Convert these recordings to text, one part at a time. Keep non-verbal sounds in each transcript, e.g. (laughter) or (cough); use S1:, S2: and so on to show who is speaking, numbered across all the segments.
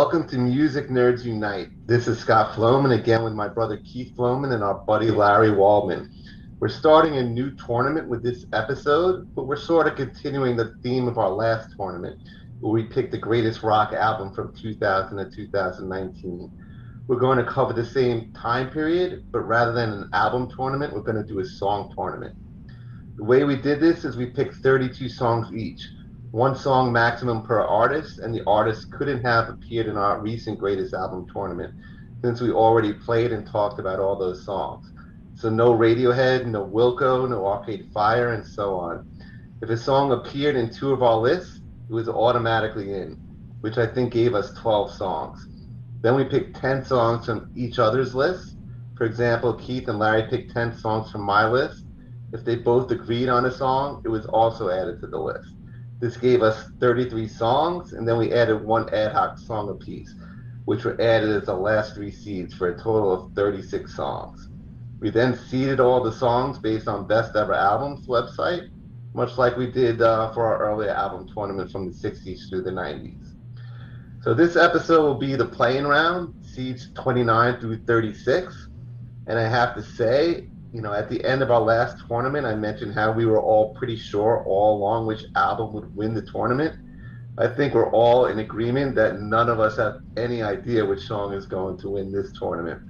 S1: Welcome to Music Nerds Unite. This is Scott Floman again with my brother Keith Floman and our buddy Larry Waldman. We're starting a new tournament with this episode, but we're sort of continuing the theme of our last tournament, where we picked the greatest rock album from 2000 to 2019. We're going to cover the same time period, but rather than an album tournament, we're going to do a song tournament. The way we did this is we picked 32 songs each one song maximum per artist, and the artist couldn't have appeared in our recent greatest album tournament since we already played and talked about all those songs. So no Radiohead, no Wilco, no Arcade Fire, and so on. If a song appeared in two of our lists, it was automatically in, which I think gave us 12 songs. Then we picked 10 songs from each other's list. For example, Keith and Larry picked 10 songs from my list. If they both agreed on a song, it was also added to the list. This gave us 33 songs, and then we added one ad hoc song apiece, which were added as the last three seeds for a total of 36 songs. We then seeded all the songs based on Best Ever Albums website, much like we did uh, for our earlier album tournament from the 60s through the 90s. So this episode will be the playing round, seeds 29 through 36. And I have to say, you know, at the end of our last tournament, I mentioned how we were all pretty sure all along which album would win the tournament. I think we're all in agreement that none of us have any idea which song is going to win this tournament.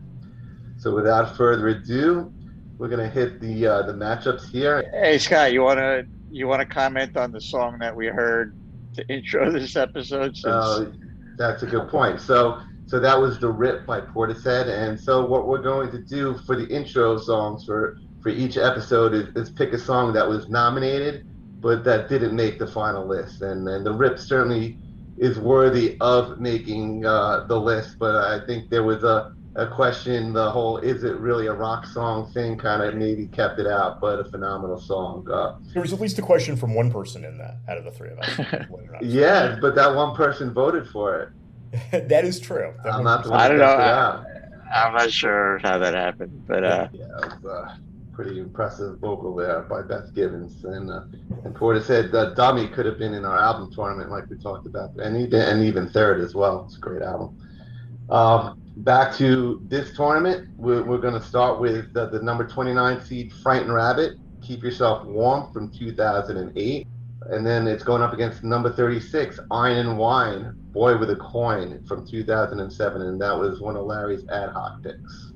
S1: So without further ado, we're gonna hit the uh, the matchups here.
S2: Hey Scott, you wanna you wanna comment on the song that we heard to intro this episode? Since...
S1: Uh, that's a good point. So so that was the rip by Portishead. And so what we're going to do for the intro songs for for each episode is, is pick a song that was nominated but that didn't make the final list. And and the rip certainly is worthy of making uh, the list. But I think there was a a question the whole is it really a rock song thing kind of maybe kept it out but a phenomenal song uh,
S3: there was at least a question from one person in that out of the three of us (laughs)
S1: yeah but that one person voted for it (laughs)
S3: that is true.
S1: I'm not
S2: I don't know. I, am not sure how that happened, but uh,
S1: yeah, it was uh, pretty impressive vocal there by Beth Gibbons, and uh, and Portishead uh, "Dummy" could have been in our album tournament, like we talked about, and even and even third as well. It's a great album. Um, back to this tournament, we're, we're going to start with the, the number 29 seed Frightened Rabbit. Keep yourself warm from 2008 and then it's going up against number 36, Iron and Wine, Boy with a Coin from 2007, and that was one of Larry's ad hoc picks.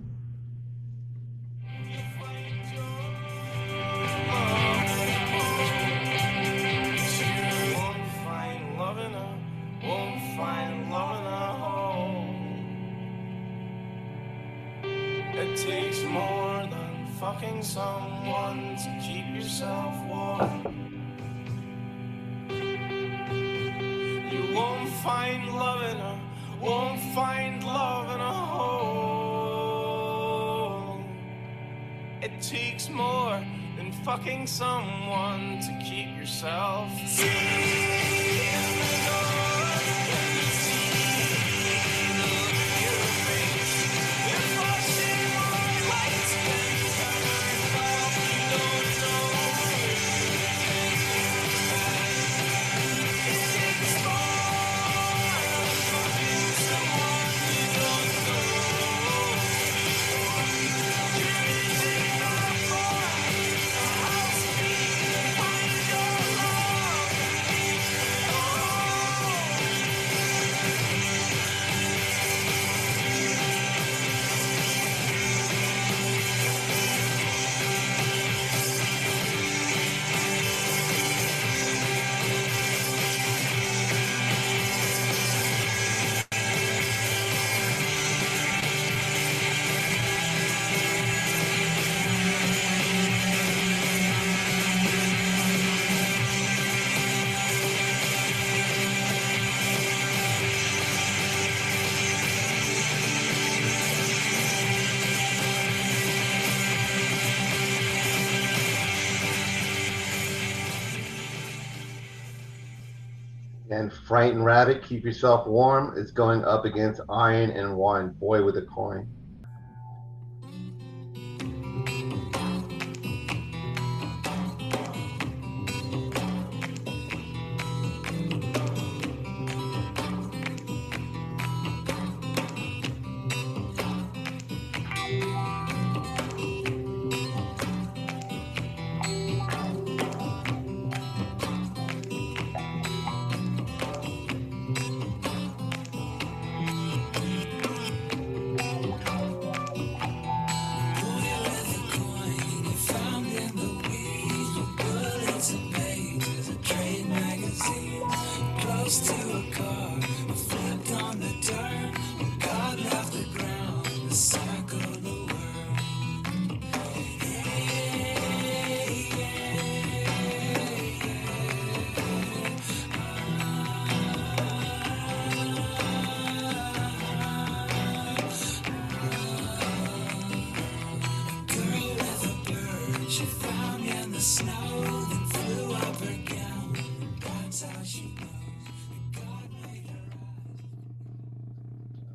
S4: And Frightened Rabbit, Keep Yourself Warm. Is going up against Iron and Wine, Boy with a Coin.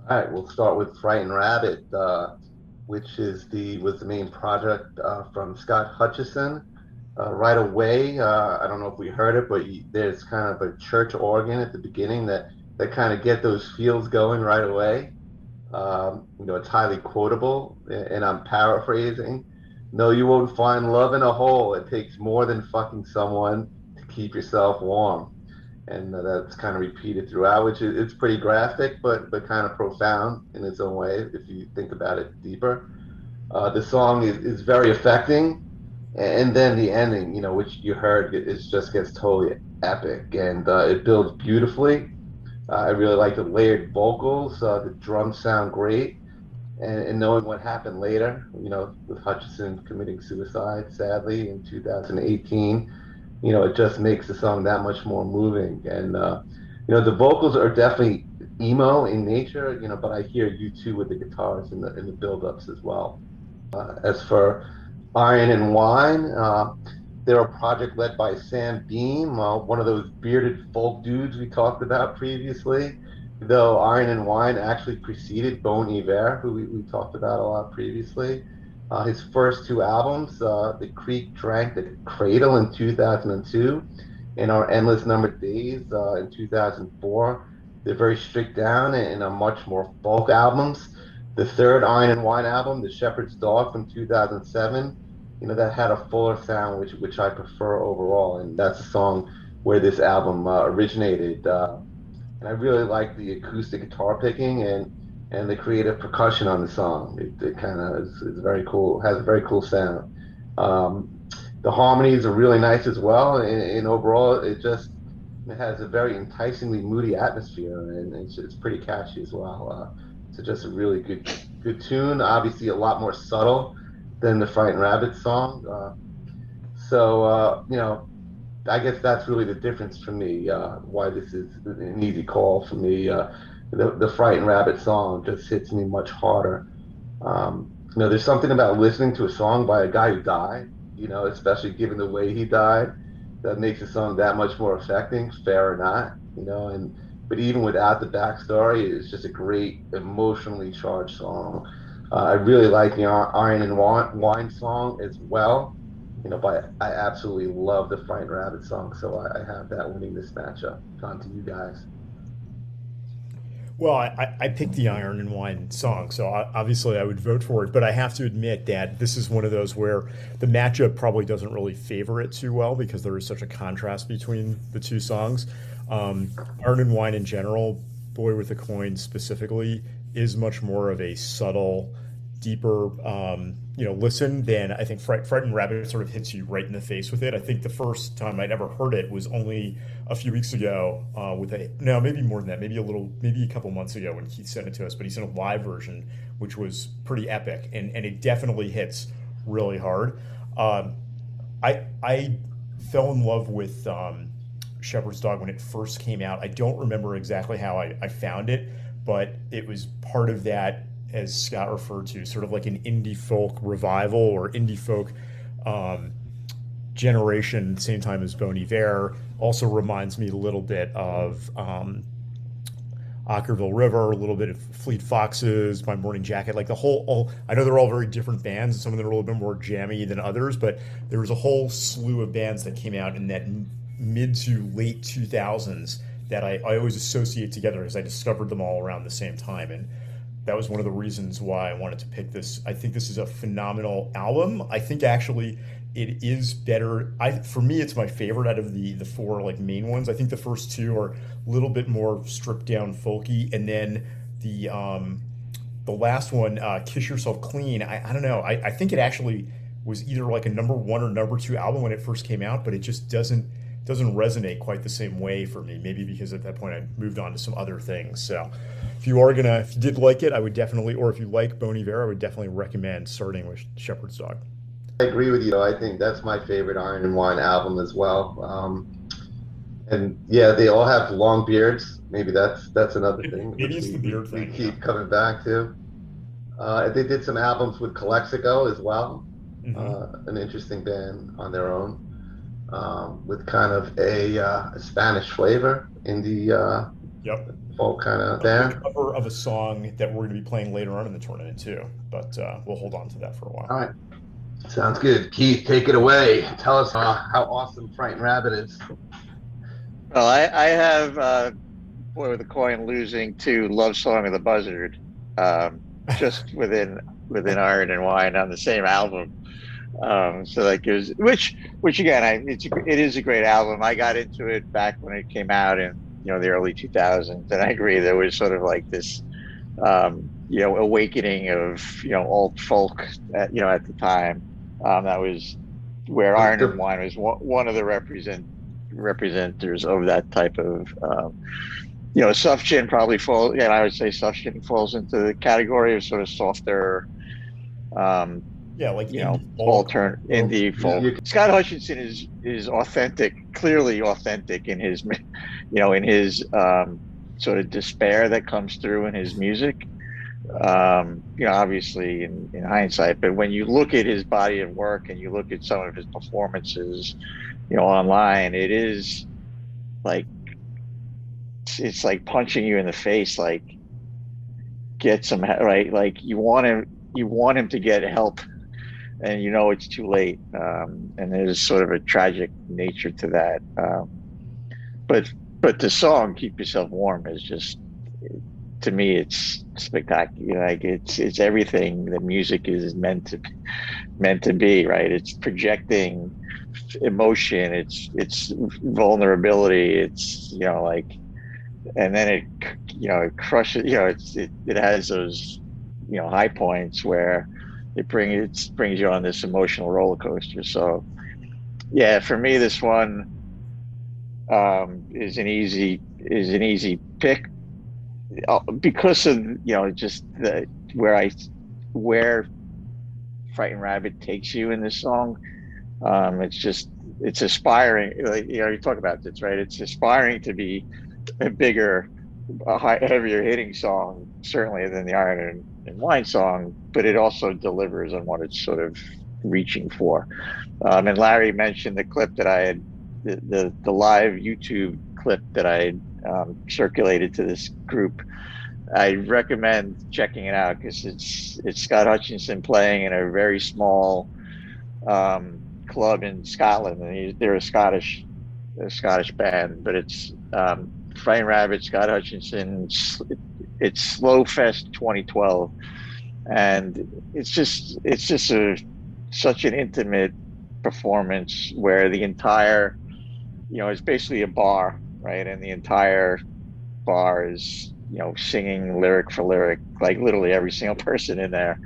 S1: All right, we'll start with Frightened Rabbit, uh, which is the was the main project uh, from Scott Hutchison. Uh, right away, uh, I don't know if we heard it, but you, there's kind of a church organ at the beginning that that kind of get those feels going right away. Um, you know, it's highly quotable, and I'm paraphrasing. No, you won't find love in a hole. It takes more than fucking someone to keep yourself warm and that's kind of repeated throughout, which is it's pretty graphic, but but kind of profound in its own way if you think about it deeper. Uh, the song is, is very affecting, and then the ending, you know, which you heard, it, it just gets totally epic, and uh, it builds beautifully. Uh, I really like the layered vocals. Uh, the drums sound great, and, and knowing what happened later, you know, with Hutchison committing suicide, sadly, in 2018 you know, it just makes the song that much more moving. And uh, you know, the vocals are definitely emo in nature, you know, but I hear you too with the guitars in the in the build-ups as well. Uh, as for Iron and Wine, uh, they're a project led by Sam Beam, uh, one of those bearded folk dudes we talked about previously. Though Iron and Wine actually preceded Bon Iver, who we, we talked about a lot previously. Uh, his first two albums, uh, The Creek Drank the Cradle in 2002 and Our Endless Numbered Days uh, in 2004. They're very stripped down and are much more folk albums. The third Iron and Wine album, The Shepherd's Dog from 2007, you know, that had a fuller sound, which, which I prefer overall. And that's a song where this album uh, originated. Uh, and I really like the acoustic guitar picking and and the creative percussion on the song. It, it kind of is, is, very cool. Has a very cool sound. Um, the harmonies are really nice as well, and, and, overall, it just it has a very enticingly moody atmosphere, and it's, it's pretty catchy as well. Uh, so just a really good good tune. Obviously, a lot more subtle than the Frightened Rabbit song. Uh, so uh, you know, I guess that's really the difference for me. Uh, why this is an easy call for me. The, the Frightened Rabbit song just hits me much harder. Um, you know, there's something about listening to a song by a guy who died, you know, especially given the way he died, that makes the song that much more affecting, fair or not, you know, and but even without the backstory, it's just a great emotionally charged song. Uh, I really like the Iron and Wine song as well, you know, but I absolutely love the Frightened Rabbit song, so I, I have that winning this matchup. On to you guys.
S3: Well, I, I picked the Iron and Wine song, so obviously I would vote for it. But I have to admit that this is one of those where the matchup probably doesn't really favor it too well because there is such a contrast between the two songs. Um, Iron and Wine in general, Boy with a Coin specifically, is much more of a subtle deeper um, you know listen then i think Fright, frightened rabbit sort of hits you right in the face with it. I think the first time i'd ever heard it was only a few weeks ago uh, with a no maybe more than that maybe a little maybe a couple months ago when keith sent it to us but he sent a live version which was pretty epic and and it definitely hits really hard. Um, i i fell in love with um, shepherd's dog when it first came out. I don't remember exactly how I, I found it but it was part of that as Scott referred to, sort of like an indie folk revival or indie folk um, generation, same time as Bon Iver. Also reminds me a little bit of um, Okkervil River, a little bit of Fleet Foxes, My Morning Jacket, like the whole. All, I know they're all very different bands. And some of them are a little bit more jammy than others, but there was a whole slew of bands that came out in that mid to late 2000s that I, I always associate together because I discovered them all around the same time. And that was one of the reasons why I wanted to pick this. I think this is a phenomenal album. I think actually it is better. I for me, it's my favorite out of the the four like main ones. I think the first two are a little bit more stripped down, folky, and then the um, the last one, uh, "Kiss Yourself Clean." I, I don't know. I, I think it actually was either like a number one or number two album when it first came out, but it just doesn't doesn't resonate quite the same way for me. Maybe because at that point I moved on to some other things. So if you are gonna, if you did like it, I would definitely, or if you like Bon Iver, I would definitely recommend starting with Shepherd's Dog.
S1: I agree with you. I think that's my favorite Iron and Wine album as well. Um, and yeah, they all have long beards. Maybe that's that's another thing.
S3: It's
S1: we,
S3: the beard
S1: we
S3: thing.
S1: keep yeah. coming back to. Uh, they did some albums with Calexico as well, mm-hmm. uh, an interesting band on their own, um, with kind of a, uh, Spanish flavor in the uh,
S3: yep
S1: All kind of band.
S3: Cover of a song that we're going to be playing later on in the tournament too, but uh, we'll hold on to that for a while.
S1: All right. Sounds good. Keith, take it away. Tell us uh, how awesome Frightened Rabbit is.
S2: Well, I, I have uh, Boy with a Coin losing to Love Song of the Buzzard, um, just (laughs) within within Iron and Wine on the same album. Um, so that gives which which again, I it's a, it is a great album. I got into it back when it came out in you know the early 2000s, and I agree there was sort of like this um, you know awakening of you know old folk at, you know at the time. Um, that was where Iron and Wine was one, one of the represent representers of that type of um, you know soft Sufjan probably falls yeah I would say soft Sufjan falls into the category of sort of softer um,
S3: yeah, like
S2: you know, alternate indie folk. Scott Hutchinson is is authentic, clearly authentic in his, (laughs) you know, in his um, sort of despair that comes through in his music. Um, you know, obviously in, in hindsight, but when you look at his body of work and you look at some of his performances, you know, online, it is like it's like punching you in the face. Like, get some right. Like you want him, you want him to get help and you know it's too late. Um, and there's sort of a tragic nature to that. Um, but but the song "Keep Yourself Warm" is just to me it's spectacular. Like it's it's everything the music is meant to meant to be. Right? It's projecting emotion. It's it's vulnerability. It's you know like, and then it you know it crushes. You know it's it, it has those you know high points where it brings it brings you on this emotional roller coaster. So, yeah, for me, this one um, is an easy is an easy pick uh, because of you know just the where I where Frightened Rabbit takes you in this song. Um, it's just it's aspiring. Like, you know, you talk about this, right? It's aspiring to be a bigger, a high, (laughs) heavier hitting song, certainly than the Iron and wine song, but it also delivers on what it's sort of reaching for. Um, and Larry mentioned the clip that I had, the, the, the live YouTube clip that I had um, circulated to this group. I recommend checking it out because it's it's Scott Hutchinson playing in a very small um, club in Scotland, and he, they're a Scottish a Scottish band, but it's um, Frightened Rabbit, Scott Hutchinson, it's Slow Fest 2012, and it's just it's just a such an intimate performance where the entire you know it's basically a bar right? And the entire bar is you know singing lyric for lyric like literally every single (laughs) person in there.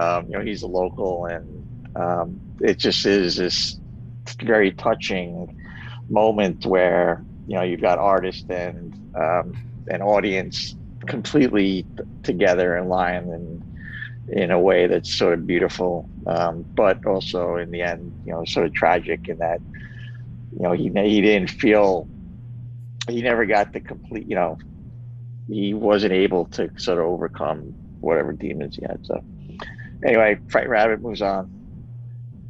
S2: Um, you know he's a local and um, it just is this very touching moment where you know you've got artist and um, an audience completely together in line in in a way that's sort of beautiful, um, but also in the end, you know, sort of tragic in that you know he he didn't feel he never got the complete you know he wasn't able to sort of overcome whatever demons he had. So anyway, Fright Rabbit moves on.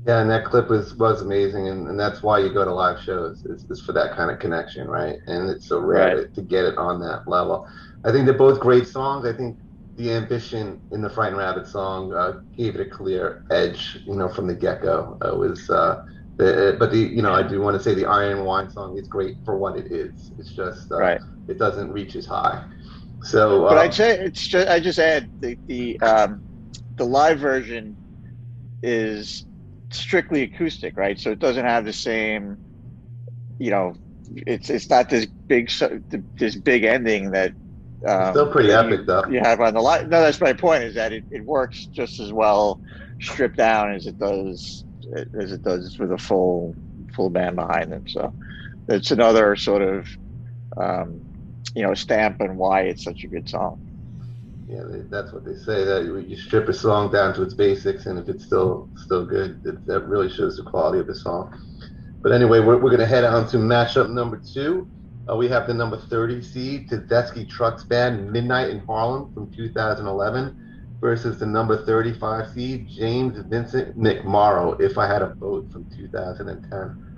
S1: Yeah, and that clip was was amazing, and, and that's why you go to live shows is, is for that kind of connection, right? And it's so rare right. to, to get it on that level. I think they're both great songs. I think the ambition in the Frightened Rabbit song uh, gave it a clear edge, you know, from the get go. It was, uh, the, but the, you know, I do want to say the Iron Wine song is great for what it is. It's just, uh, right. it doesn't reach as high. So,
S2: but I'd um, say it's just, I just add the, the, um, the live version is strictly acoustic, right? So it doesn't have the same, you know, it's it's not this big this big ending that
S1: um, Still pretty epic,
S2: you,
S1: though.
S2: You have on the line. No, that's my point. Is that it, it works just as well stripped down as it does as it does with a full full band behind them. So it's another sort of um, you know stamp on why it's such a good song.
S1: Yeah, that's what they say. That you strip a song down to its basics, and if it's still still good, it, that really shows the quality of the song. But anyway, we're, we're going to head on to matchup number two. Uh, we have the number 30 seed Tedeschi Trucks Band Midnight in Harlem from 2011 versus the number 35 seed James Vincent McMorrow If I Had a Boat from 2010.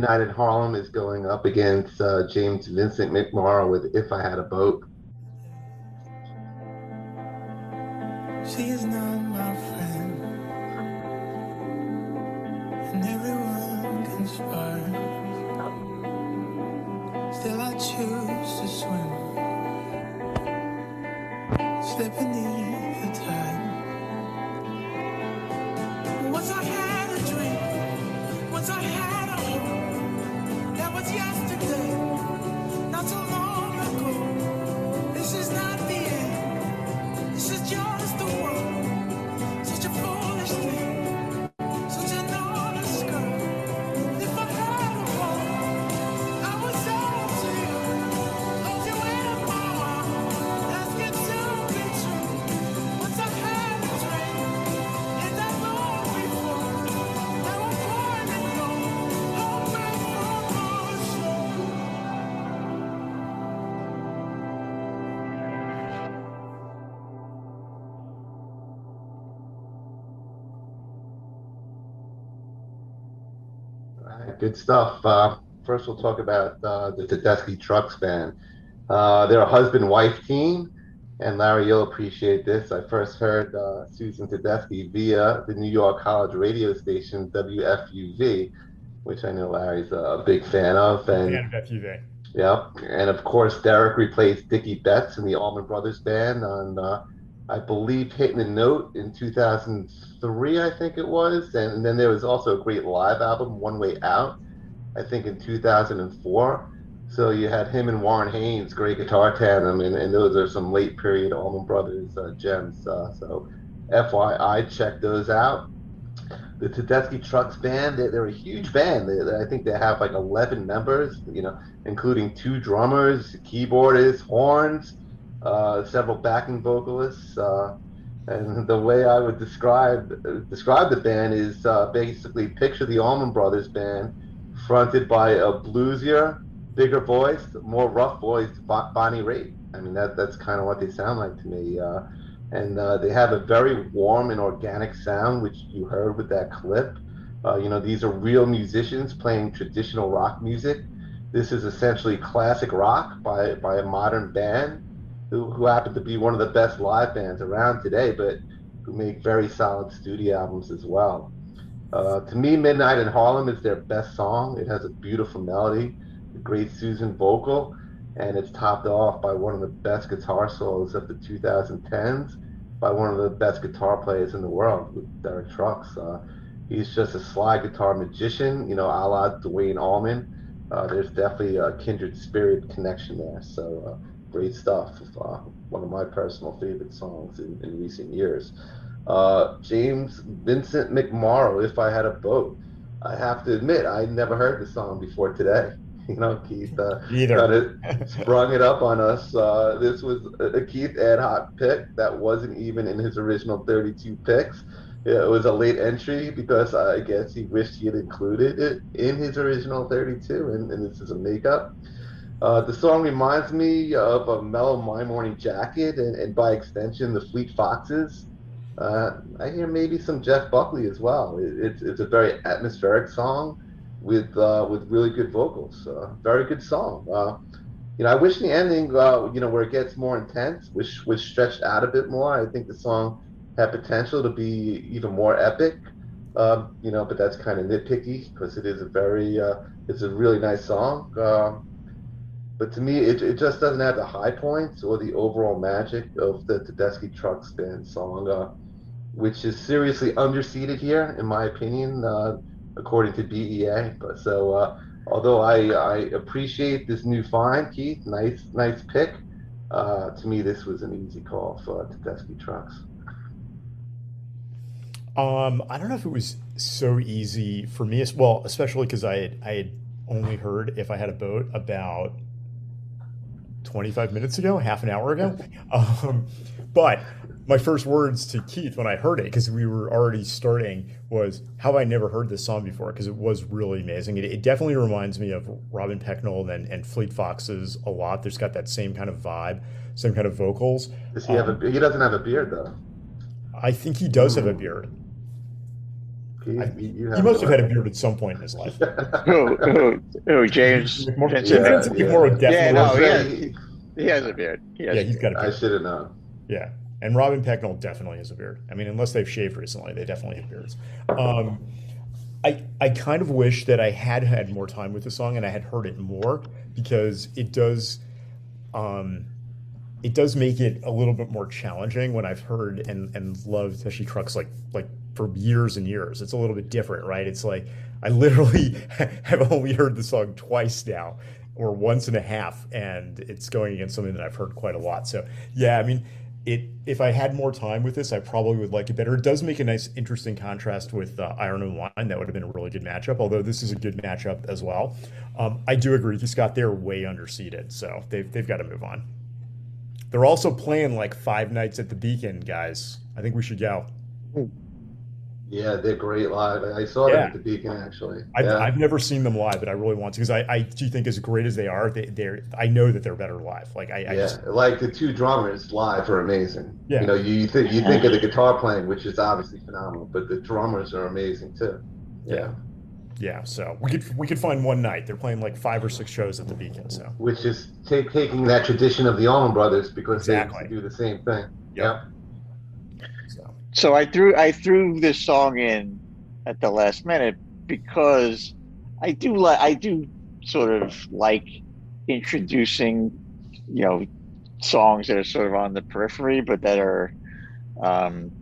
S1: Midnight in Harlem is going up against uh, James Vincent McMorrow with If I Had a Boat. Good stuff. Uh, first, we'll talk about uh, the Tedeschi Trucks Band. Uh, they're a husband-wife team, and Larry, you'll appreciate this. I first heard uh, Susan Tedeschi via the New York College radio station WFUV, which I know Larry's a big fan of. And
S3: Fan of FUV.
S1: yeah, and of course, Derek replaced Dickey Betts in the Allman Brothers Band on, uh, I believe, Hitting the Note in 2003, I think it was. And then there was also a great live album, One Way Out, I think in 2004. So you had him and Warren Haynes, great guitar tandem, and, and those are some late period Allman Brothers uh, gems. Uh, so FYI, check those out. The Tedeschi Trucks Band, they're, they're a huge band. They, they- I think they have like 11 members, you know, including two drummers, keyboardists, horns, uh, several backing vocalists. Uh, and the way I would describe describe the band is uh, basically picture the Allman Brothers Band fronted by a bluesier, bigger voice, more rough voiced Bo- Bonnie Raitt. I mean, that that's kind of what they sound like to me. Uh, and uh, they have a very warm and organic sound, which you heard with that clip. You know, these are real musicians playing traditional rock music. This is essentially classic rock by by a modern band who, who happen to be one of the best live bands around today, but who make very solid studio albums as well. Uh, to me, Midnight in Harlem is their best song. It has a beautiful melody, a great Susan vocal, and it's topped off by one of the best guitar solos of the 2010s by one of the best guitar players in the world, Derek Trucks. Uh, he's just a slide guitar magician, you know, a la Duane Allman. Uh, there's definitely a kindred spirit connection there. So uh, great stuff. Uh, one of my personal favorite songs in, in recent years. Uh, James Vincent McMorrow, If I Had a Boat. I have to admit, I never heard the song before today. (laughs) You know, Keith uh,
S3: Either.
S1: kind of (laughs) sprung it up on us. Uh, this was a a Keith ad hoc pick that wasn't even in his original 32 picks. It was a late entry because I guess he wished he had included it in his original 32, and, and this is a makeup. Uh, the song reminds me of a mellow My Morning Jacket, and, and by extension, the Fleet Foxes. Uh, I hear maybe some Jeff Buckley as well. It, it's it's a very atmospheric song with uh, with really good vocals. Uh, very good song. Uh, you know, I wish the ending, you know, where it gets more intense, which was stretched out a bit more. I think the song had potential to be even more epic. Um, you know, but that's kind of nitpicky because it is a very, it's a really nice song. But to me, it, it just doesn't have the high points or the overall magic of the Tedeschi Trucks Band song, uh, which is seriously underseated here, in my opinion, uh, according to BEA. But so, uh, although I, I appreciate this new find, Keith, nice nice pick. Uh, to me, this was an easy call for Tedeschi Trucks.
S3: Um, I don't know if it was so easy for me as well, especially because I had I had only heard if I had a boat about 25 minutes ago, half an hour ago. (laughs) Um, but my first words to Keith when I heard it, because we were already starting, was how I never heard this song before? Because it was really amazing. It, it definitely reminds me of Robin Pecknold and, and Fleet Foxes a lot. There's got that same kind of vibe, same kind of vocals.
S1: Does he have a? He doesn't have a beard though.
S3: I think he does have a beard. He, I, he must have had a beard at some point in his life.
S2: oh, oh, oh, James.
S3: Vincent, yeah, Vincent yeah. More
S2: yeah, no, he has, he, he has a beard. He
S3: has yeah, he's got a beard.
S1: I should have known.
S3: Yeah, and Robin Pecknold definitely has a beard. I mean, unless they've shaved recently, they definitely have beards. Um, I I kind of wish that I had had more time with the song and I had heard it more because it does. Um, it does make it a little bit more challenging when I've heard and, and loved Tedeschi Trucks like like for years and years. It's a little bit different, right? It's like I literally (laughs) have only heard the song twice now, or once and a half, and it's going against something that I've heard quite a lot. So yeah, I mean, it if I had more time with this, I probably would like it better. It does make a nice, interesting contrast with uh, Iron and Wine. That would have been a really good matchup. Although this is a good matchup as well. Um, I do agree, with Scott. They're way underseeded, so they've they've got to move on. They're also playing like five nights at the Beacon, guys. I think we should go.
S1: Yeah, they're great live. I saw yeah. them at the Beacon actually.
S3: I've, yeah. I've never seen them live, but I really want to because I, I do think as great as they are, they, they're I know that they're better live. Like I, I
S1: yeah,
S3: just,
S1: like the two drummers live are amazing. Yeah, you know, you, you think you think of the guitar playing, which is obviously phenomenal, but the drummers are amazing too.
S3: Yeah. yeah. so we could we could find one night. They're playing like five or six shows at the Beacon. So
S1: which is take, taking that tradition of the Allman Brothers because exactly. they do the same thing. Yep. Yeah
S2: so I threw I threw this song in at the last minute because I do like I do sort of like introducing, you know, songs that are sort of on the periphery, but that are um,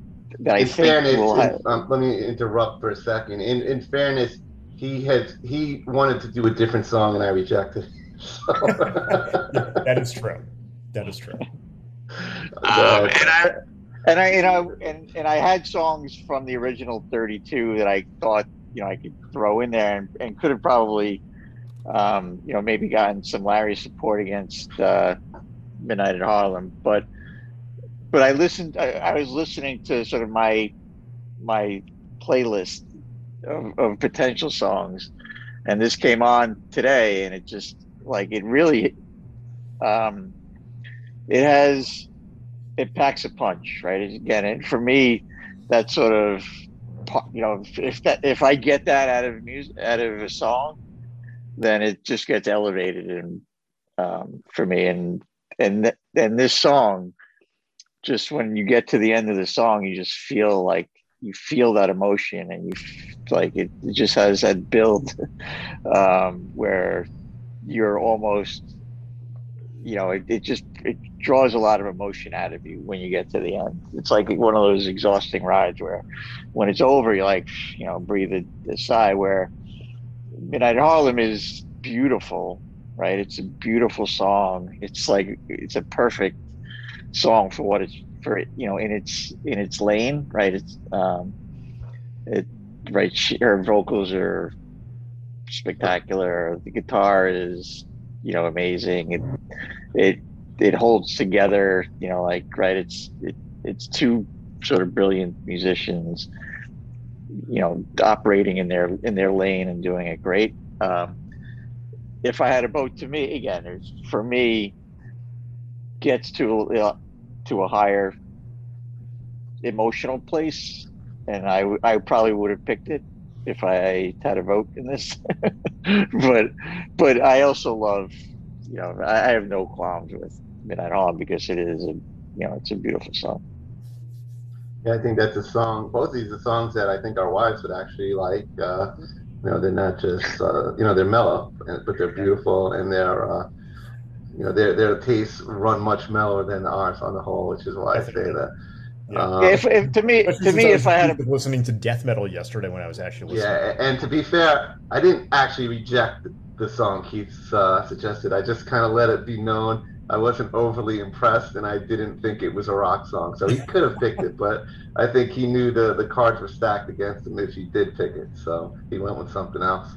S2: that I in think fairness, will have...
S1: um, let me interrupt for a second. In in fairness, he had he wanted to do a different song, and I rejected. So. (laughs)
S3: that is true. That is true. (laughs)
S2: Um, and I and I, you know, and, and I had songs from the original 32 that I thought, you know, I could throw in there and, and could have probably, um, you know, maybe gotten some Larry support against uh, Midnight at Harlem. But, but I listened, I, I was listening to sort of my, my playlist of, of potential songs. And this came on today and it just like, it really, um, it has, it packs a punch, right? Again, and for me, that sort of you know, if that if I get that out of music out of a song, then it just gets elevated and um, for me and and th- and this song, just when you get to the end of the song, you just feel like you feel that emotion and you like it, it just has that build (laughs) um, where you're almost you know, it, it just it draws a lot of emotion out of you when you get to the end. It's like one of those exhausting rides where, when it's over, you're like, you know, breathe a, a sigh. Where Midnight Harlem is beautiful, right? It's a beautiful song. It's like it's a perfect song for what it's for. You know, in its in its lane, right? It's um, it right. Her vocals are spectacular. The guitar is you know amazing. It it it holds together. You know, like right, it's it, it's two sort of brilliant musicians. You know, operating in their in their lane and doing it great. Um, if I had a boat to me again, for me gets to uh, to a higher emotional place, and I I probably would have picked it if I had a vote in this. (laughs) (laughs) but but I also love, you know, I, I have no qualms with Midnight Harlem because it is a you know it's a beautiful song.
S1: Yeah, I think that's a song. Both of these are songs that I think our wives would actually like. Uh, you know, they're not just uh, you know they're mellow, but they're beautiful and they're uh, you know their their tastes run much mellower than ours on the whole, which is why I say that.
S2: Yeah. Um, if, if, to me, to me, if I had a...
S3: listening to death metal yesterday when I was actually listening.
S1: Yeah, and to be fair, I didn't actually reject the song Keith uh, suggested. I just kind of let it be known I wasn't overly impressed, and I didn't think it was a rock song. So he (laughs) could have picked it, but I think he knew the the cards were stacked against him if he did pick it. So he went with something else.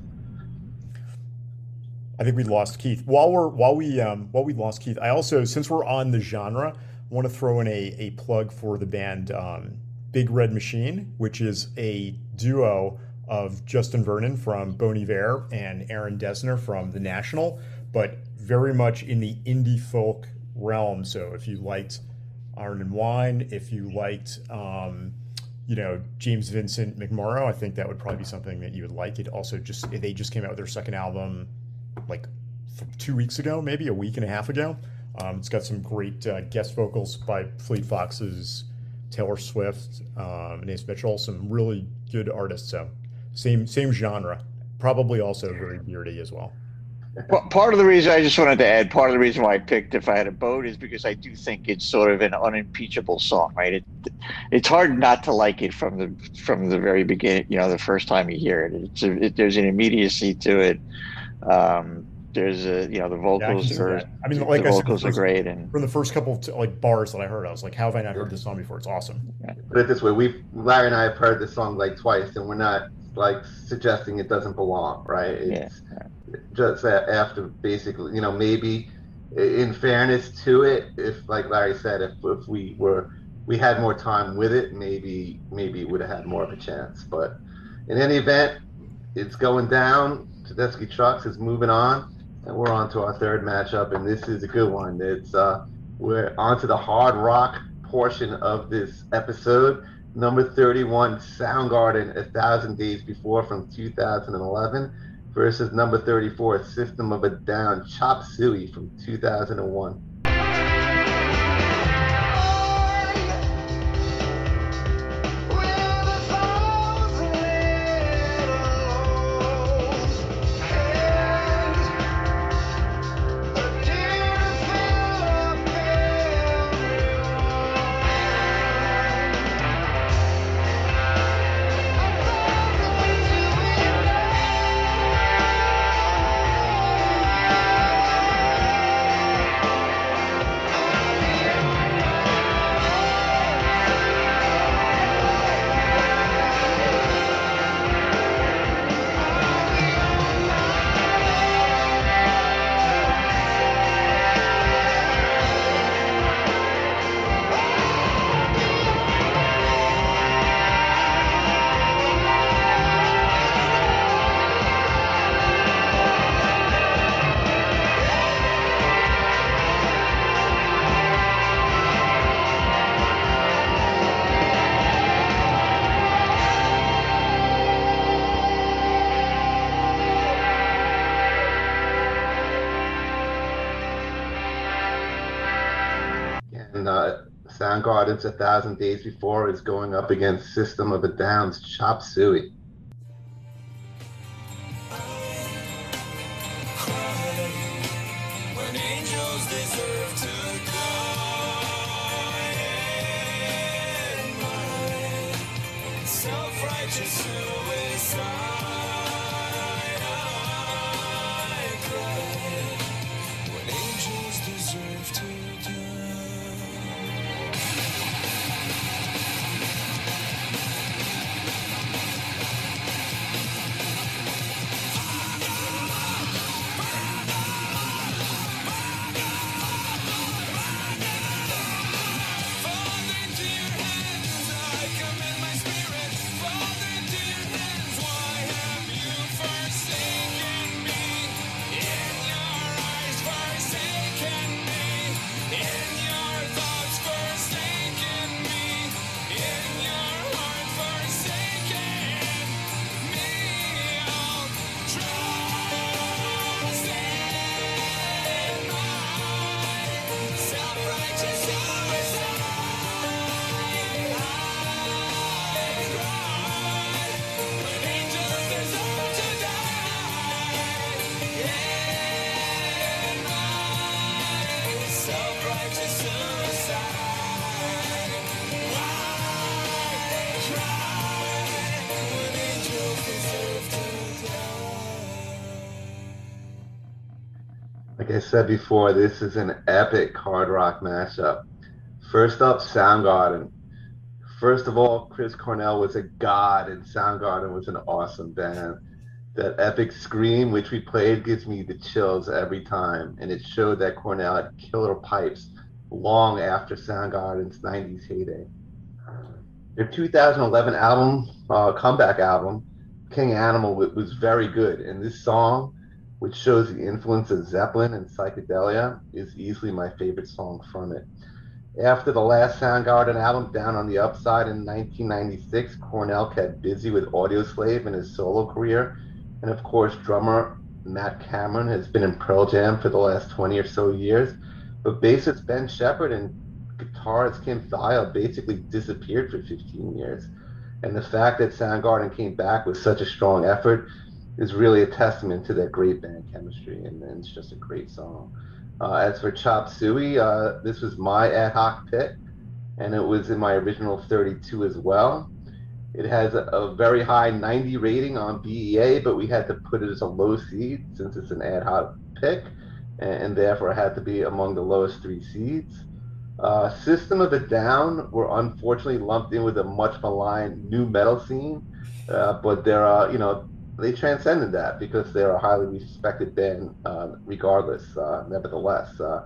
S3: I think we lost Keith. While we're while we um, while we lost Keith, I also since we're on the genre want to throw in a, a plug for the band um, Big Red Machine, which is a duo of Justin Vernon from Bon Iver and Aaron Dessner from The National, but very much in the indie folk realm. So if you liked Iron and Wine, if you liked, um, you know James Vincent McMorrow, I think that would probably be something that you would like. It also just they just came out with their second album like two weeks ago, maybe a week and a half ago. Um, it's got some great uh, guest vocals by Fleet Foxes, Taylor Swift, um, and Anaïs Mitchell. Some really good artists. So same same genre. Probably also very beardy as well.
S2: Well, part of the reason I just wanted to add, part of the reason why I picked "If I Had a Boat" is because I do think it's sort of an unimpeachable song, right? It, it's hard not to like it from the from the very beginning. You know, the first time you hear it, it's a, it there's an immediacy to it. Um, there's a you know the vocals yeah, I are. I mean, like the I vocals said, are great, and
S3: from the first couple of, like bars that I heard, I was like, "How have I not heard this song before? It's awesome."
S1: Yeah. Put it this way: we Larry and I have heard this song like twice, and we're not like suggesting it doesn't belong, right? It's yeah. just after basically, you know, maybe in fairness to it, if like Larry said, if if we were we had more time with it, maybe maybe it would have had more of a chance. But in any event, it's going down. Tedeschi Trucks is moving on, and we're on to our third matchup, and this is a good one. It's uh, we're on to the hard rock portion of this episode. Number 31, Soundgarden, A Thousand Days Before from 2011 versus number 34, System of a Down, Chop Suey from 2001. Soundgarden's A Thousand Days Before is going up against System of a Down's Chop Suey. Said before, this is an epic hard rock mashup. First up, Soundgarden. First of all, Chris Cornell was a god, and Soundgarden was an awesome band. That epic scream, which we played, gives me the chills every time, and it showed that Cornell had killer pipes long after Soundgarden's 90s heyday. Their 2011 album, uh, comeback album, King Animal, was very good, and this song which shows the influence of Zeppelin and psychedelia, is easily my favorite song from it. After the last Soundgarden album, Down on the Upside in 1996, Cornell kept busy with Audioslave and his solo career. And of course, drummer Matt Cameron has been in Pearl Jam for the last 20 or so years. But bassist Ben Shepherd and guitarist Kim Thayil basically disappeared for 15 years. And the fact that Soundgarden came back with such a strong effort is really a testament to that great band chemistry, and, and it's just a great song. Uh, as for Chop Suey, uh, this was my ad hoc pick, and it was in my original 32 as well. It has a, a, very high 90 rating on BEA, but we had to put it as a low seed since it's an ad hoc pick, and, and therefore it had to be among the lowest three seeds. Uh, System of a Down were unfortunately lumped in with a much maligned nu metal scene, uh, but they're uh, you know they transcended that because they're a highly respected band, uh, regardless. Uh, nevertheless, uh,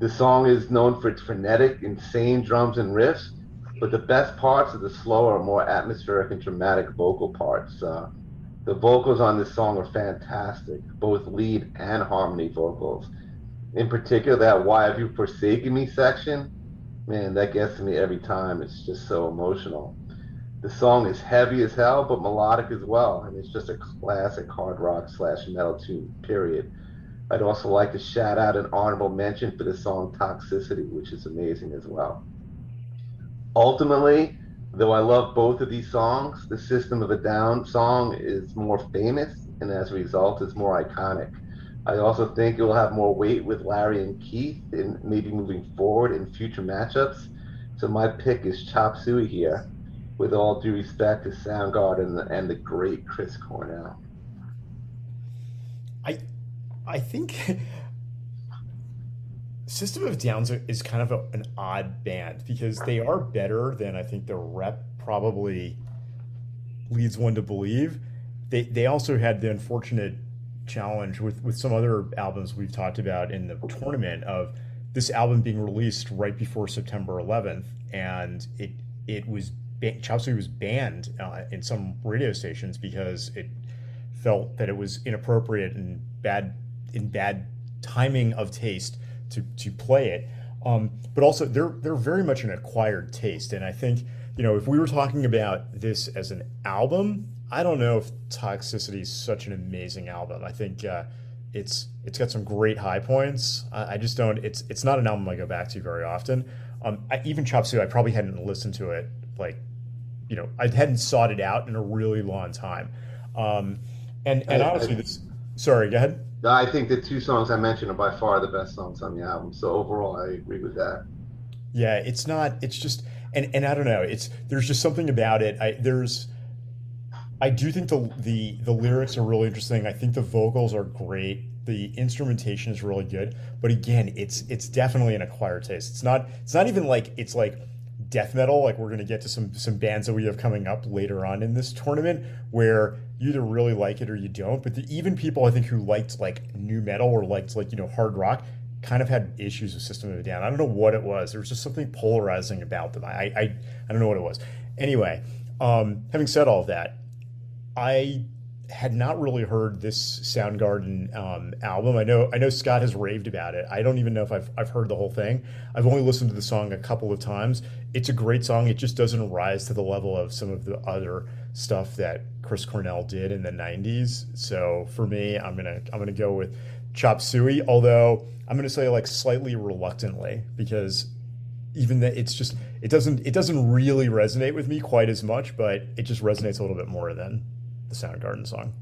S1: the song is known for its frenetic, insane drums and riffs, but the best parts are the slower, more atmospheric and dramatic vocal parts. the vocals on this song are fantastic, both lead and harmony vocals in particular that why have you forsaken me section man that gets to me every time it's just so emotional the song is heavy as hell but melodic as well and it's just a classic hard rock slash metal tune period. I'd also like to shout out an honorable mention for the song toxicity which is amazing as well. Ultimately though i love both of these songs the system of a down song is more famous and as a result is more iconic. I also think it will have more weight with Larry and Keith in maybe moving forward in future matchups. So my pick is Chop Suey here, with all due respect to Soundgarden and the, and the great Chris Cornell.
S3: I, I think System of Downs is kind of a, an odd band because they are better than I think the rep probably leads one to believe. They they also had the unfortunate challenge with with some other albums we've talked about in the tournament of this album being released right before September 11th, and it it was Chop Suey was banned uh, in some radio stations because it felt that it was inappropriate and bad in bad timing of taste to to play it. Um, but also they're they're very much an acquired taste, and I think you know if we were talking about this as an album, I don't know if Toxicity is such an amazing album. I think uh, it's it's got some great high points. I, I, just don't. It's it's not an album I go back to very often. Um, I, even Chop Suey, I probably hadn't listened to it like, you know, I hadn't sought it out in a really long time. Um, and and honestly, this. Sorry, go ahead.
S1: I think the two songs I mentioned are by far the best songs on the album. So overall, I agree with that.
S3: Yeah, it's not. It's just, and and I don't know. It's there's just something about it. I there's I do think the, the the lyrics are really interesting. I think the vocals are great. The instrumentation is really good. But again, it's it's definitely an acquired taste. It's not it's not even like it's like death metal. Like we're gonna get to some some bands that we have coming up later on in this tournament where you either really like it or you don't. But the, even people I think who liked like nu metal or liked like you know hard rock kind of had issues with System of a Down. I don't know what it was. There was just something polarizing about them. I I, I don't know what it was. Anyway, um, having said all that, I had not really heard this Soundgarden um, album. I know I know Scott has raved about it. I don't even know if I've I've heard the whole thing. I've only listened to the song a couple of times. It's a great song. It just doesn't rise to the level of some of the other stuff that Chris Cornell did in the '90s. So for me, I'm gonna I'm gonna go with Chop Suey. Although I'm gonna say like slightly reluctantly because even that it's just it doesn't it doesn't really resonate with me quite as much, but it just resonates a little bit more than the Soundgarden song.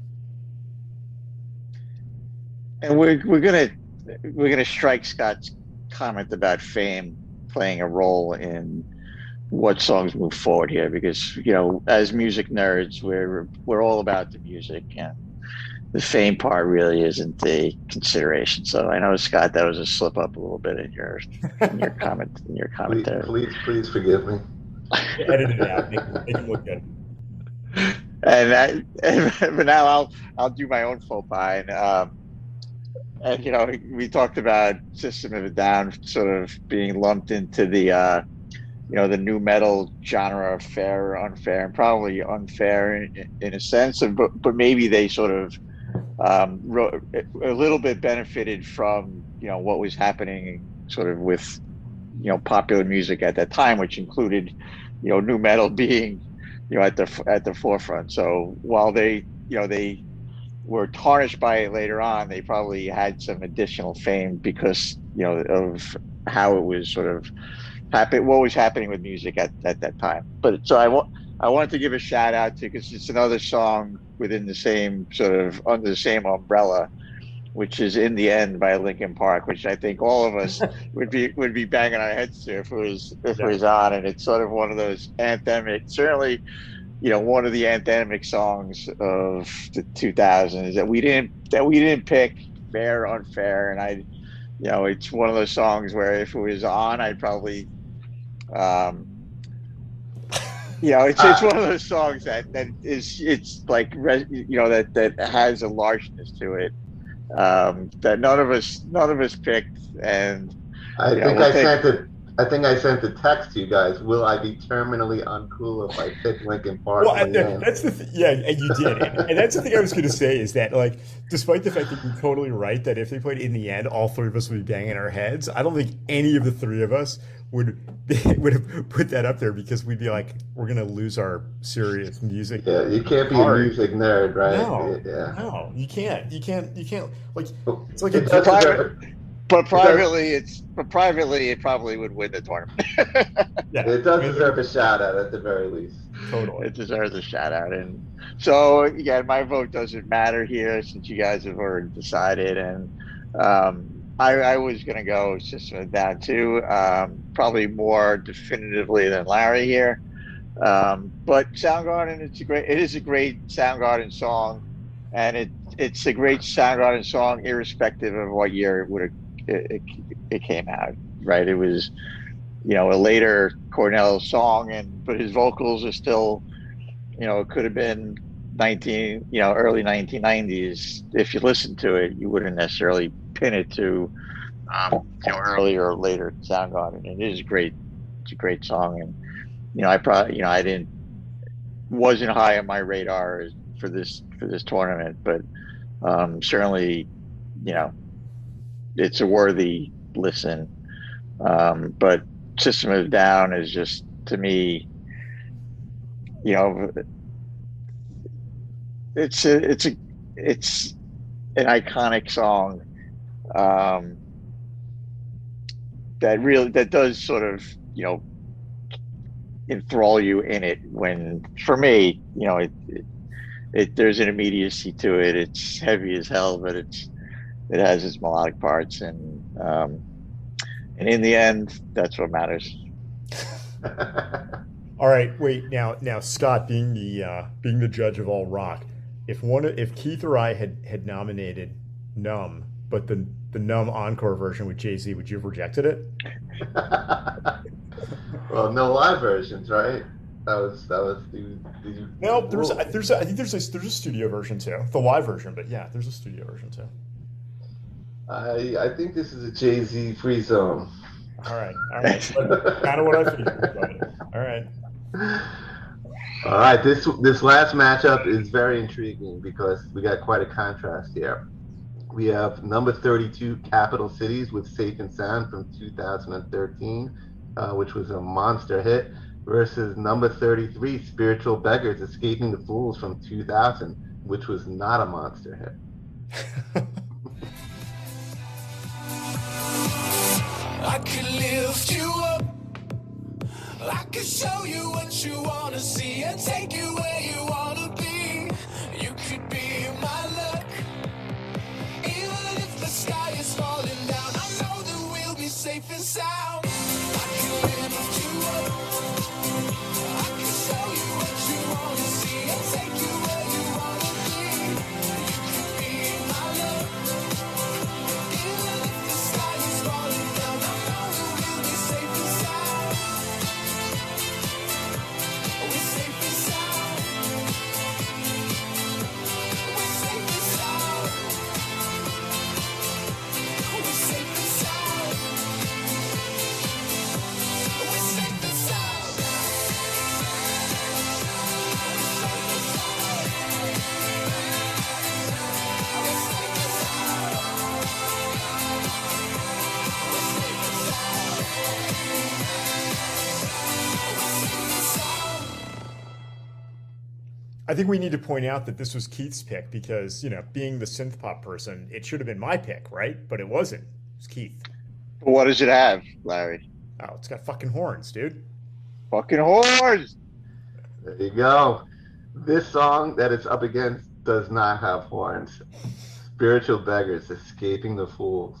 S2: And we're we're gonna we're gonna strike Scott's comment about fame playing a role in what songs move forward here because you know as music nerds we're we're all about the music and the fame part really isn't the consideration. So I know Scott, that was a slip up a little bit in your in your (laughs) comment in your commentary.
S1: Please, please, please forgive me.
S3: Edit it out. Make, make it look good (laughs)
S2: and, and (laughs) but now I'll I'll do my own faux pas. And, um, and you know, we talked about System of a Down sort of being lumped into the uh, you know the nu metal genre of fair or unfair, and probably unfair in, in a sense. Of, but but maybe they sort of um, a little bit benefited from you know what was happening sort of with you know popular music at that time, which included you know nu metal (laughs) being you know at the at the forefront. So while they you know they were tarnished by it later on, they probably had some additional fame because you know of how it was sort of happen what was happening with music at, at that time. But so I want I wanted to give a shout out to because it's another song within the same sort of under the same umbrella, which is "In the End" by Linkin Park, which I think all of us (laughs) would be would be banging our heads to if it was if it was on, and it's sort of one of those anthemic, certainly you know one of the anthemic songs of the 2000s that we didn't that we didn't pick fair or unfair. And i you know it's one of those songs where if it was on i'd probably um you know it's, it's one of those songs that that is it's like you know that that has a largeness to it um that none of us none of us picked and
S1: i think know, we'll i take, sent it I think I sent a text to you guys. Will I be terminally uncool if I pick Linkin Park?
S3: Well, and, that's the th- yeah, and you did, and, and that's the thing I was going to say is that like, despite the fact that you're totally right that if they played in the end, all three of us would be banging our heads. I don't think any of the three of us would (laughs) would have put that up there because we'd be like, we're going to lose our serious music.
S1: Yeah, you can't be a music nerd, right?
S3: No, yeah, no, you can't. You can't. You can't. Like, it's like
S2: it a, but privately, it's but privately it probably would win the tournament. (laughs)
S1: yeah, it does deserve a shout out at the very least.
S2: Totally, it deserves a shout out, and so yeah, my vote doesn't matter here since you guys have already decided, and um, I, I, was gonna go System of Down too, um, probably more definitively than Larry here, um, but Soundgarden, it's a great, it is a great Soundgarden song, and it it's a great Soundgarden song, irrespective of what year it would have it, it, came out, right? It was, you know, a later Cornell song, and but his vocals are still, you know, it could have been 19, you know, early 1990s. If you listen to it, you wouldn't necessarily pin it to, um, you know, earlier or later Soundgarden. It is great. It's a great song, and you know, I probably, you know, I didn't wasn't high on my radar for this for this tournament, but um, certainly, you know, it's a worthy listen. Um, but System of Down is just to me, you know, it's a it's a it's an iconic song um, that really that does sort of you know enthrall you in it when for me you know it, it, it there's an immediacy to it it's heavy as hell but it's it has its melodic parts, and um, and in the end, that's what matters. (laughs)
S3: all right, wait now. Now, Scott, being the uh, being the judge of all rock, if one if Keith or I had had nominated Numb, but the the Numb encore version with Jay Z, would you have rejected it? (laughs)
S1: well, no live versions, right? That was that was the. the
S3: no, there's there's a, I think there's a, there's a studio version too, the live version, but yeah, there's a studio version too.
S1: I I think this is a Jay Z free zone.
S3: All right, all right. kind of what I figured. All right.
S1: All right. This this last matchup is very intriguing because we got quite a contrast here. We have number 32 Capital Cities with Safe and Sound from 2013, uh, which was a monster hit, versus number 33 Spiritual Beggars Escaping the Fools from 2000, which was not a monster hit. (laughs) I could lift you up. I could show you what you wanna see and take you where you wanna be. You could be my luck. Even if the sky is falling down, I know that we'll be safe and sound.
S3: Think we need to point out that this was Keith's pick because, you know, being the synth pop person, it should have been my pick, right? But it wasn't. It was Keith.
S2: What does it have, Larry?
S3: Oh, it's got fucking horns, dude.
S2: Fucking horns.
S1: There you go. This song that it's up against does not have horns. Spiritual beggars escaping the fools.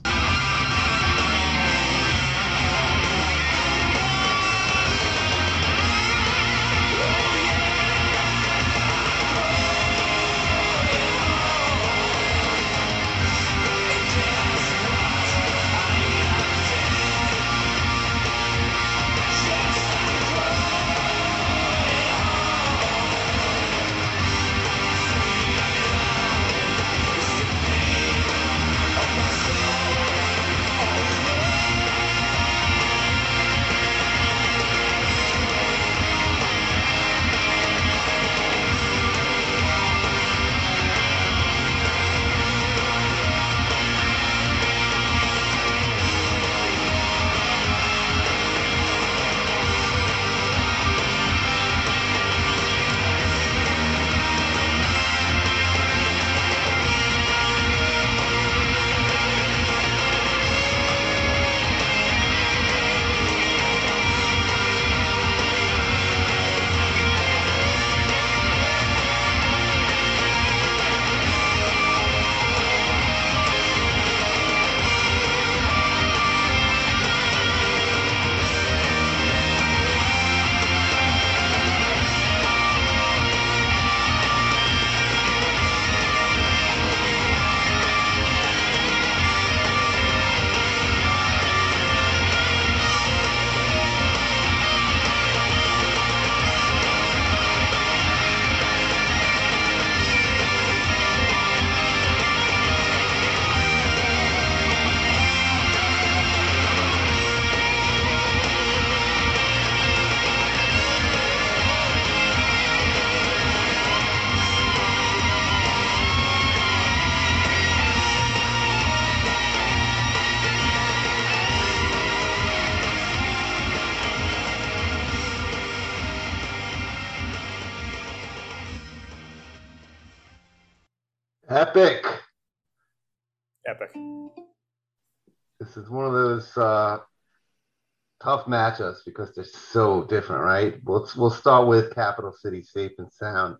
S1: Because they're so different, right? We'll, we'll start with Capital City Safe and Sound.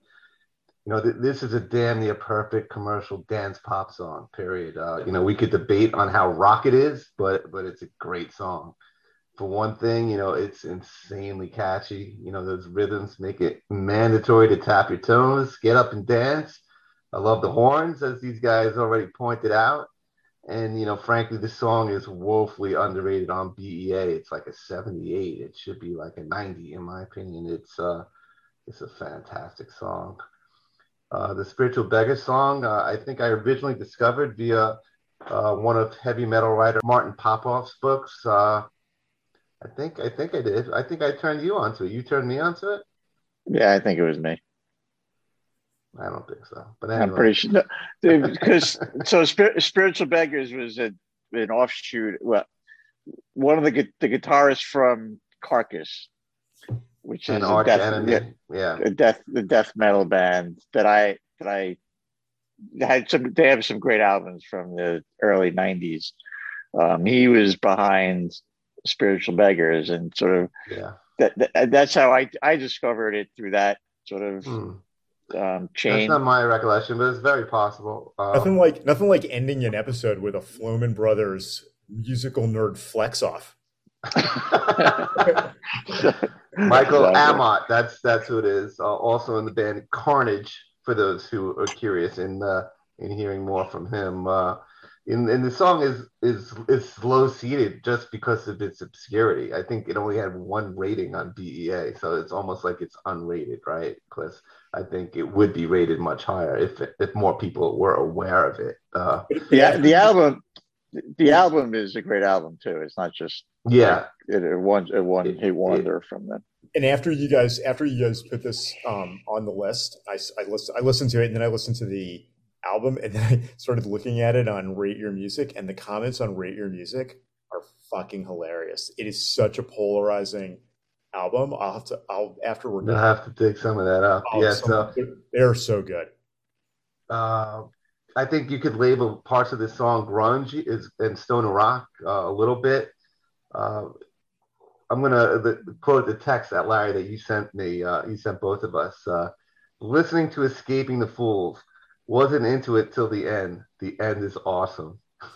S1: You know, th- this is a damn near perfect commercial dance pop song, period. Uh, you know, we could debate on how rock it is, but but it's a great song. For one thing, you know, it's insanely catchy. You know, those rhythms make it mandatory to tap your toes, get up and dance I love the horns, as these guys already pointed out. And, you know, frankly, this song is woefully underrated on BEA. It's like a 78. It should be like a 90, in my opinion. It's, uh, it's a fantastic song. Uh, the Spiritual Beggar song, uh, I think I originally discovered via uh, one of heavy metal writer Martin Popoff's books. Uh, I think I think I did. I think I turned you onto it. You turned me onto it.
S2: Yeah, I think it was me.
S1: I don't think so. But anyway.
S2: I'm pretty sure because (laughs) so Spir- spiritual beggars was a, an offshoot. Well, one of the the guitarists from Carcass, which
S1: An
S2: is a death,
S1: enemy.
S2: yeah, a death the death metal band that I that I had some. They have some great albums from the early '90s. Um, he was behind spiritual beggars and sort of
S1: Yeah.
S2: that, that that's how I I discovered it through that sort of
S1: Hmm.
S2: Um,
S1: That's not my recollection, but it's very possible. Uh,
S3: Nothing like nothing like ending an episode with a Floman Brothers musical nerd flex off. (laughs)
S1: Michael
S2: Exactly.
S1: Amott, that's that's who it is. Uh, also in the band Carnage, for those who are curious in uh, in hearing more from him. Uh, in, and the song is is is low seated just because of its obscurity. I think it only had one rating on BEA, so it's almost like it's unrated, right? Because I think it would be rated much higher if if more people were aware of it. Uh,
S2: the the album the album is a great album too. It's not just
S1: yeah,
S2: it, it one a one
S1: It-
S2: hit wonder from them.
S3: And after you guys, after you guys put this um, on the list, I, s- I listened, I listened to it, and then I listened to the album, and then (laughs) I started looking at it on Rate Your Music, and the comments on Rate Your Music are fucking hilarious. It is such a polarizing album. I'll have to. I'll after we're
S1: done. I'll have to dig some of that up. Oh, yeah, so
S3: they're so good.
S1: Uh, I think you could label parts of this song grunge is and Stoner Rock uh, a little bit. Uh, I'm gonna the, quote the text that Larry that you sent me. Uh, you sent both of us. Uh, listening to "Escaping the Fools" wasn't into it till the end. The end is awesome. (laughs)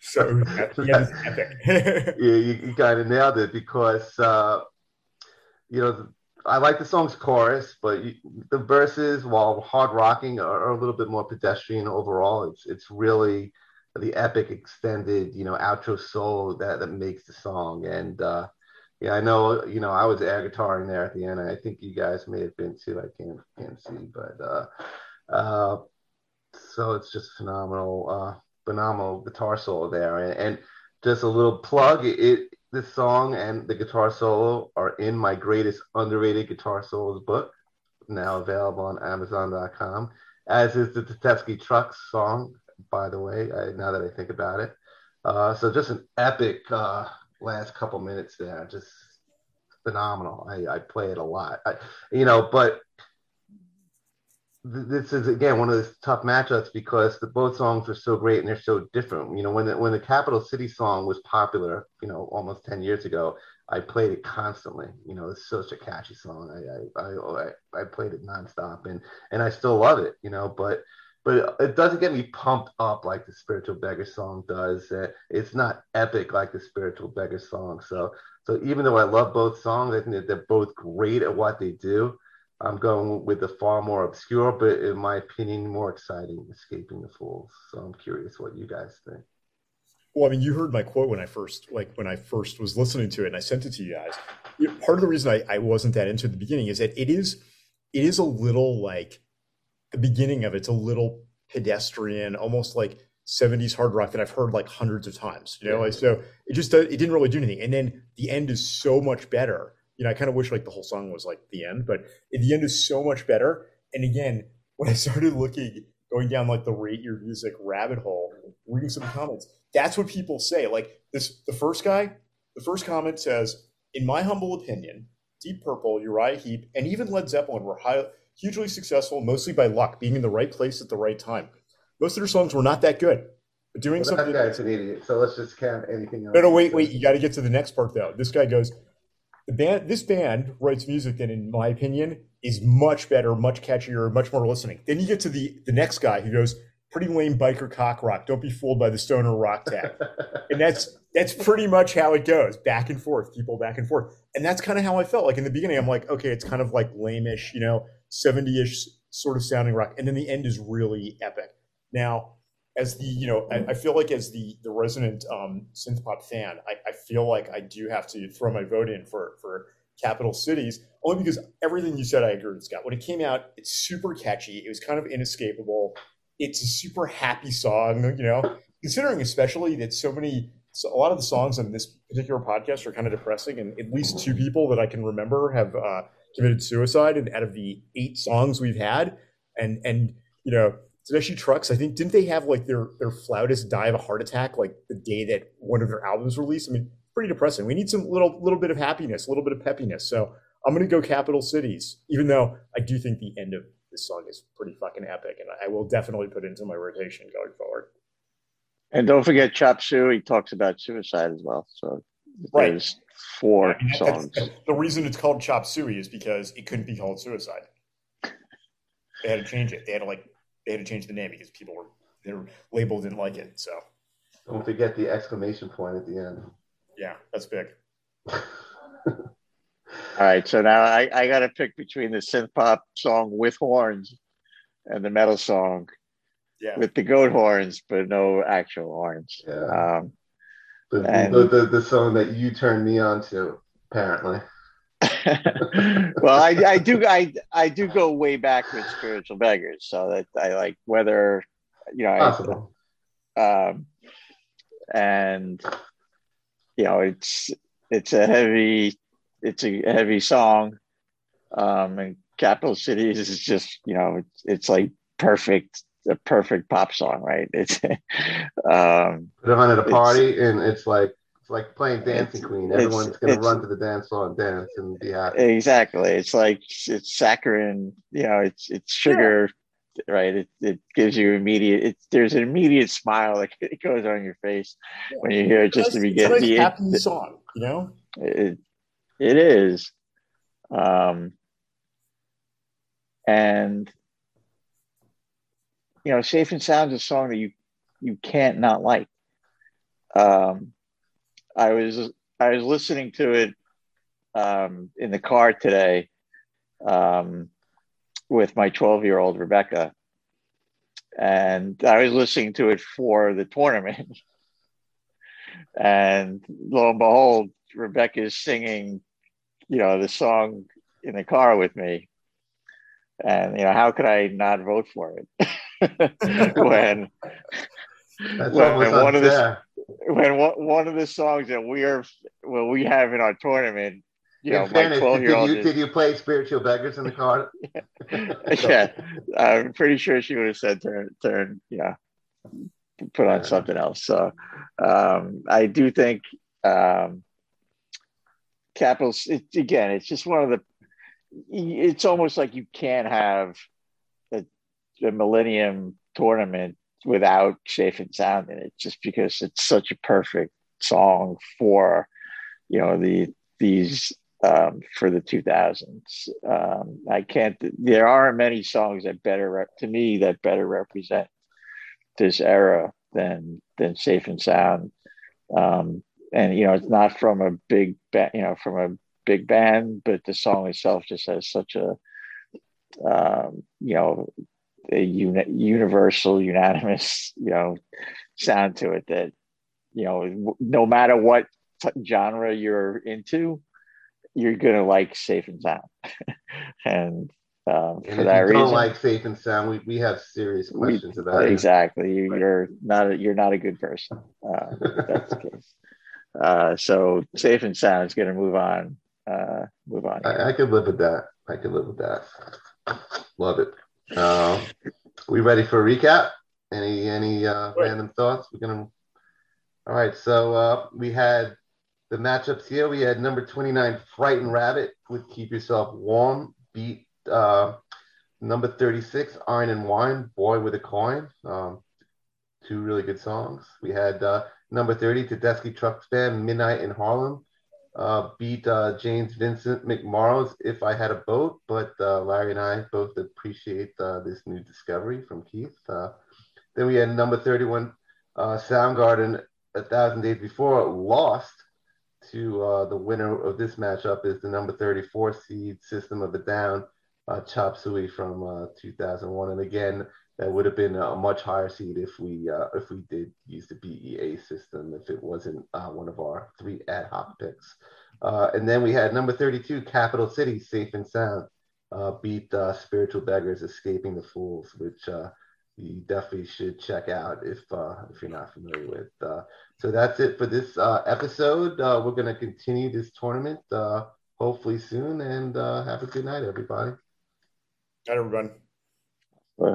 S3: So (laughs) (laughs) yeah,
S1: you, you kind of nailed it because uh, you know I like the song's chorus, but you, the verses, while hard rocking, are, are, a little bit more pedestrian overall. It's it's really the epic extended, you know, outro solo that that makes the song. And uh, yeah, I know, you know, I was air guitaring there at the end. I think you guys may have been too. I can't can't see, but uh, uh, so it's just phenomenal, uh, phenomenal guitar solo there, and, and just a little plug. It this song and the guitar solo are in my greatest underrated guitar solos book, now available on Amazon.com. As is the Tedeschi Trucks song, by the way. I, now that I think about it, uh, so just an epic uh, last couple minutes there, just phenomenal. I, I play it a lot, I, you know, but this is again one of those tough matchups because the both songs are so great and they're so different. You know, when the when the Capital City song was popular, you know, almost ten years ago, I played it constantly. You know, it's such a catchy song. I I I, I played it nonstop and and I still love it. You know, but but it doesn't get me pumped up like the Spiritual Beggar song does. Uh, it's not epic like the Spiritual Beggar song. So so even though I love both songs, I think that they're both great at what they do. I'm going with the far more obscure, but in my opinion, more exciting, Escaping the Fools. So I'm curious what you guys think.
S3: Well, I mean, you heard my quote when I first, like when I first was listening to it, and I sent it to you guys. Part of the reason I, I wasn't that into the beginning is that it is, it is a little like the beginning of it's a little pedestrian, almost like 70s hard rock that I've heard like hundreds of times. You know, yeah. like, so it just it didn't really do anything. And then the end is so much better you know, I kind of wish like the whole song was like the end, but the end is so much better. And again, when I started looking, going down like the rate your music rabbit hole, reading some comments, that's what people say. Like this, the first guy, the first comment says, in my humble opinion, Deep Purple, Uriah Heep, and even Led Zeppelin were high, hugely successful, mostly by luck, being in the right place at the right time. Most of their songs were not that good. But doing well, something.
S1: That guy's an idiot. So let's just count anything else.
S3: No, no, wait, wait. You got to get to the next part though. This guy goes, the band this band writes music that in my opinion is much better much catchier much more listening. Then you get to the the next guy who goes pretty lame biker cock rock. Don't be fooled by the stoner rock tag (laughs) and that's that's pretty much how it goes. Back and forth people back and forth. And that's kind of how i felt. Like in the beginning i'm like okay it's kind of like lameish you know 70ish sort of sounding rock. And then the end is really epic. Now as the you know I, I, feel like as the the resident um, synth pop fan I, I, feel like i do have to throw my vote in for for capital cities only because everything you said i agree with scott. When it came out it's super catchy. It was kind of inescapable. It's a super happy song you know considering especially that so many so a lot of the songs on this particular podcast are kind of depressing and at least two people that i can remember have uh, committed suicide and out of the eight songs we've had. And and you know Tedeschi Trucks, I think, didn't they have like their their flautist die of a heart attack like the day that one of their albums released? I mean, pretty depressing. We need some little little bit of happiness, a little bit of peppiness. So I'm going to go Capital Cities, even though I do think the end of this song is pretty fucking epic, and I will definitely put it into my rotation going forward.
S2: And don't forget Chop Suey talks about suicide as well. So right. there's four yeah, songs.
S3: That's, the reason it's called Chop Suey is because it couldn't be called suicide. They had to change it. They had to like they had to change the name because people were their label didn't like it. So
S1: don't forget the exclamation point at the end.
S3: Yeah, that's big. (laughs)
S2: All right, so now I, I got to pick between the synth pop song with horns and the metal song yeah. with the goat horns, but no actual horns.
S1: Yeah. Um, the, and, the, the, the, song that you turned me on to, apparently. (laughs)
S2: well, I, I do I I do go way back with spiritual beggars, so that I like whether you know Possible. I, um, and you know it's it's a heavy it's a heavy song, um, and Capital Cities is just you know it's, it's like perfect a perfect pop song, right? It's (laughs) um,
S1: put on at a party and it's like It's like playing Dancing it's, Queen. Everyone's going to run to the dance floor and dance and be happy.
S2: Exactly. It's like it's saccharine. You know, it's it's sugar. Yeah. Right. It, it gives you immediate. It's there's an immediate smile like (laughs) it goes on your face yeah. when you hear it just to begin.
S3: It's a nice happy it, song. You know.
S2: It it is. Um. And you know, Safe and Sound is a song that you you can't not like. Um, I was I was listening to it um, in the car today um, with my 12 year old Rebecca, and I was listening to it for the tournament. (laughs) and lo and behold, Rebecca is singing, you know, the song in the car with me. And you know, how could I not vote for it (laughs) (laughs) when
S1: That's when, when one of the
S2: when one of the songs that we are well we have in our tournament you know, fairness,
S1: did, you, is, did you play spiritual beggars in the car? (laughs) (laughs)
S2: yeah, I'm pretty sure she would have said turn, turn, yeah, put on yeah. something else. So um, I do think um, Capitals. It, again, it's just one of the. It's almost like you can't have a, a Millennium tournament without safe and sound in it just because it's such a perfect song for you know the these um, for the 2000s um, i can't there aren't many songs that better to me that better represent this era than than safe and sound. Um, and you know it's not from a big band you know from a big band but the song itself just has such a um, you know a uni- universal, unanimous, you know, sound to it that, you know, no matter what t- genre you're into, you're gonna like Safe and Sound. (laughs) and um, and for that reason, don't
S1: like Safe and Sound, we, we have serious questions we, about
S2: exactly. it. Exactly, you're not a, you're not a good person. Uh, that's the case. Uh, so Safe and Sound is going to move on. Uh, move on.
S1: I, I could live with that. I could live with that. Love it. Uh, we ready for a recap? Any any uh, random thoughts? We're gonna. All right, so uh, we had the matchups here. We had number 29, Frightened Rabbit with Keep Yourself Warm, beat uh, number 36, Iron and Wine, Boy with a Coin. Um, two really good songs. We had uh, number 30, Tedeschi Trucks Band, Midnight in Harlem, uh, beat uh, James Vincent McMorrow's If I Had a Boat, but uh, Larry and I both appreciate uh, this new discovery from Keith. Uh, then we had number 31, uh, Soundgarden, A Thousand Days Before, lost to the winner of this matchup is the number 34 seed System of a Down, Chop Suey from 2001. And again, that would have been a much higher seed if we uh, if we did use the BEA system if it wasn't uh, one of our three ad hoc picks. Uh, and then we had number 32, Capital City, Safe and Sound, uh, beat uh, Spiritual Beggars, Escaping the Fools, which uh, you definitely should check out if if you're not familiar with. so that's it for this episode. we're going to continue this tournament hopefully soon, and have a good night, everybody.
S3: Night, everyone.
S2: Bye.